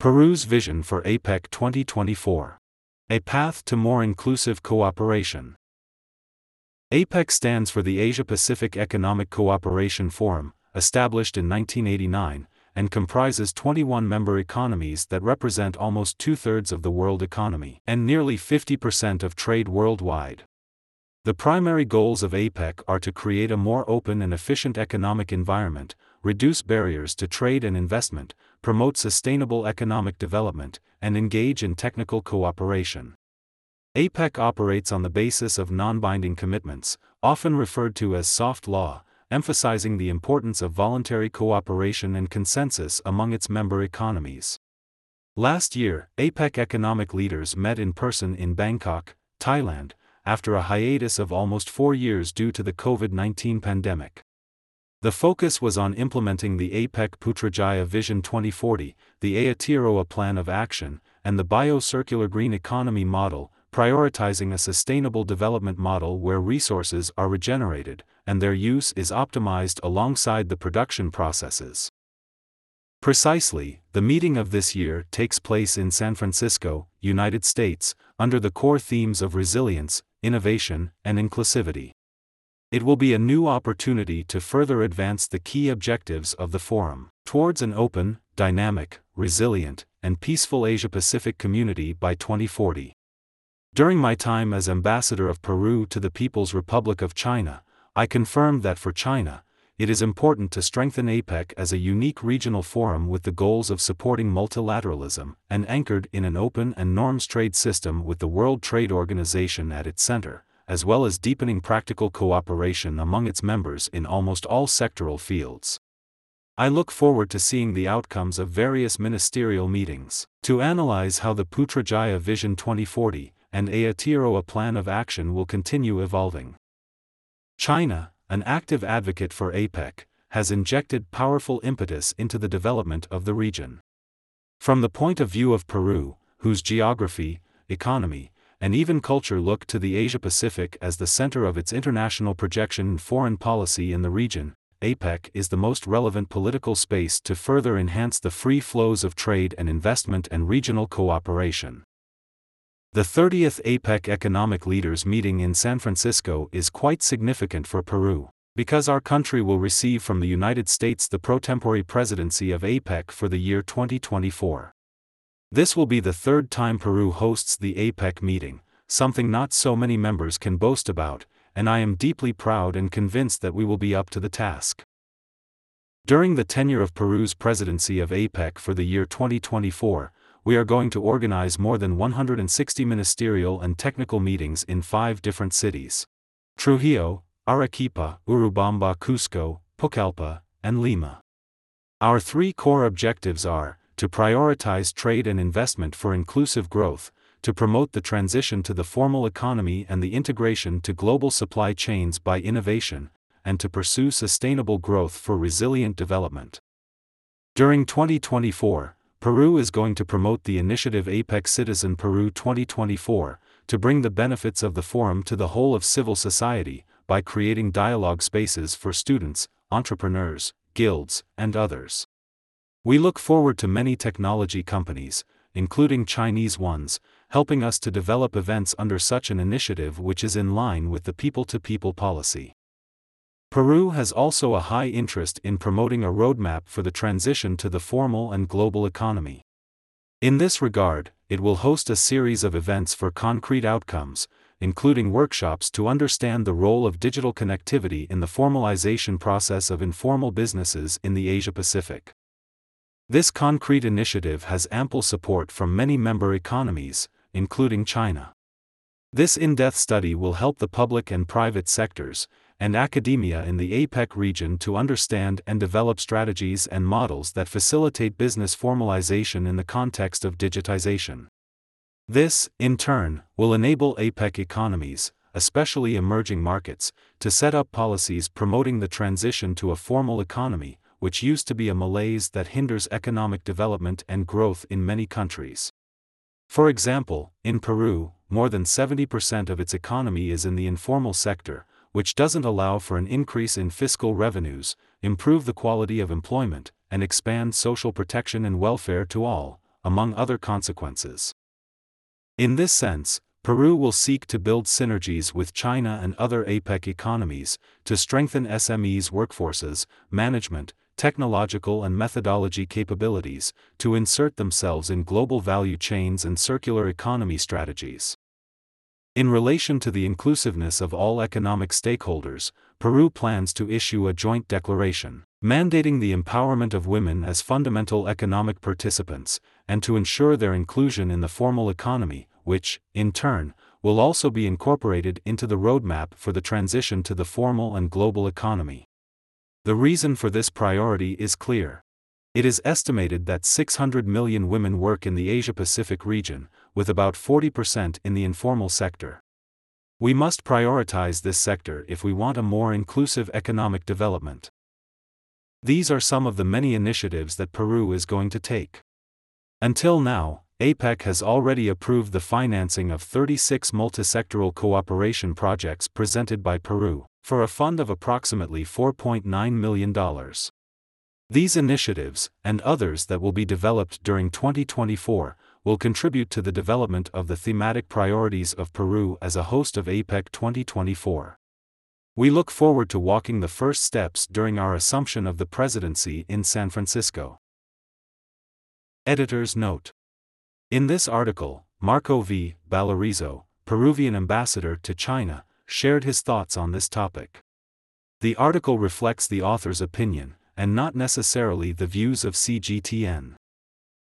Peru's vision for APEC 2024. A path to more inclusive cooperation. APEC stands for the Asia Pacific Economic Cooperation Forum, established in 1989, and comprises 21 member economies that represent almost two thirds of the world economy and nearly 50% of trade worldwide. The primary goals of APEC are to create a more open and efficient economic environment, reduce barriers to trade and investment, promote sustainable economic development, and engage in technical cooperation. APEC operates on the basis of non binding commitments, often referred to as soft law, emphasizing the importance of voluntary cooperation and consensus among its member economies. Last year, APEC economic leaders met in person in Bangkok, Thailand, after a hiatus of almost four years due to the COVID 19 pandemic. The focus was on implementing the APEC Putrajaya Vision 2040, the Aotearoa Plan of Action, and the Biocircular Green Economy Model, prioritizing a sustainable development model where resources are regenerated, and their use is optimized alongside the production processes. Precisely, the meeting of this year takes place in San Francisco, United States, under the core themes of resilience, innovation, and inclusivity. It will be a new opportunity to further advance the key objectives of the forum towards an open, dynamic, resilient, and peaceful Asia Pacific community by 2040. During my time as ambassador of Peru to the People's Republic of China, I confirmed that for China, it is important to strengthen APEC as a unique regional forum with the goals of supporting multilateralism and anchored in an open and norms trade system with the World Trade Organization at its center, as well as deepening practical cooperation among its members in almost all sectoral fields. I look forward to seeing the outcomes of various ministerial meetings to analyze how the Putrajaya Vision 2040 and Aotearoa Plan of Action will continue evolving. China, an active advocate for APEC, has injected powerful impetus into the development of the region. From the point of view of Peru, whose geography, economy, and even culture look to the Asia Pacific as the center of its international projection and foreign policy in the region, APEC is the most relevant political space to further enhance the free flows of trade and investment and regional cooperation. The 30th APEC Economic Leaders meeting in San Francisco is quite significant for Peru, because our country will receive from the United States the pro tempore presidency of APEC for the year 2024. This will be the third time Peru hosts the APEC meeting, something not so many members can boast about, and I am deeply proud and convinced that we will be up to the task. During the tenure of Peru's presidency of APEC for the year 2024, we are going to organize more than 160 ministerial and technical meetings in five different cities Trujillo, Arequipa, Urubamba, Cusco, Pucallpa, and Lima. Our three core objectives are to prioritize trade and investment for inclusive growth, to promote the transition to the formal economy and the integration to global supply chains by innovation, and to pursue sustainable growth for resilient development. During 2024, Peru is going to promote the initiative APEC Citizen Peru 2024 to bring the benefits of the forum to the whole of civil society by creating dialogue spaces for students, entrepreneurs, guilds, and others. We look forward to many technology companies, including Chinese ones, helping us to develop events under such an initiative which is in line with the people to people policy. Peru has also a high interest in promoting a roadmap for the transition to the formal and global economy. In this regard, it will host a series of events for concrete outcomes, including workshops to understand the role of digital connectivity in the formalization process of informal businesses in the Asia Pacific. This concrete initiative has ample support from many member economies, including China. This in depth study will help the public and private sectors, and academia in the APEC region to understand and develop strategies and models that facilitate business formalization in the context of digitization. This, in turn, will enable APEC economies, especially emerging markets, to set up policies promoting the transition to a formal economy, which used to be a malaise that hinders economic development and growth in many countries. For example, in Peru, more than 70% of its economy is in the informal sector, which doesn't allow for an increase in fiscal revenues, improve the quality of employment, and expand social protection and welfare to all, among other consequences. In this sense, Peru will seek to build synergies with China and other APEC economies to strengthen SMEs' workforces, management, technological and methodology capabilities to insert themselves in global value chains and circular economy strategies. In relation to the inclusiveness of all economic stakeholders, Peru plans to issue a joint declaration, mandating the empowerment of women as fundamental economic participants, and to ensure their inclusion in the formal economy, which, in turn, will also be incorporated into the roadmap for the transition to the formal and global economy. The reason for this priority is clear. It is estimated that 600 million women work in the Asia Pacific region, with about 40% in the informal sector. We must prioritize this sector if we want a more inclusive economic development. These are some of the many initiatives that Peru is going to take. Until now, APEC has already approved the financing of 36 multisectoral cooperation projects presented by Peru, for a fund of approximately $4.9 million. These initiatives, and others that will be developed during 2024, will contribute to the development of the thematic priorities of Peru as a host of APEC 2024. We look forward to walking the first steps during our assumption of the presidency in San Francisco. Editor's Note in this article, Marco V. Balarezo, Peruvian ambassador to China, shared his thoughts on this topic. The article reflects the author's opinion, and not necessarily the views of CGTN.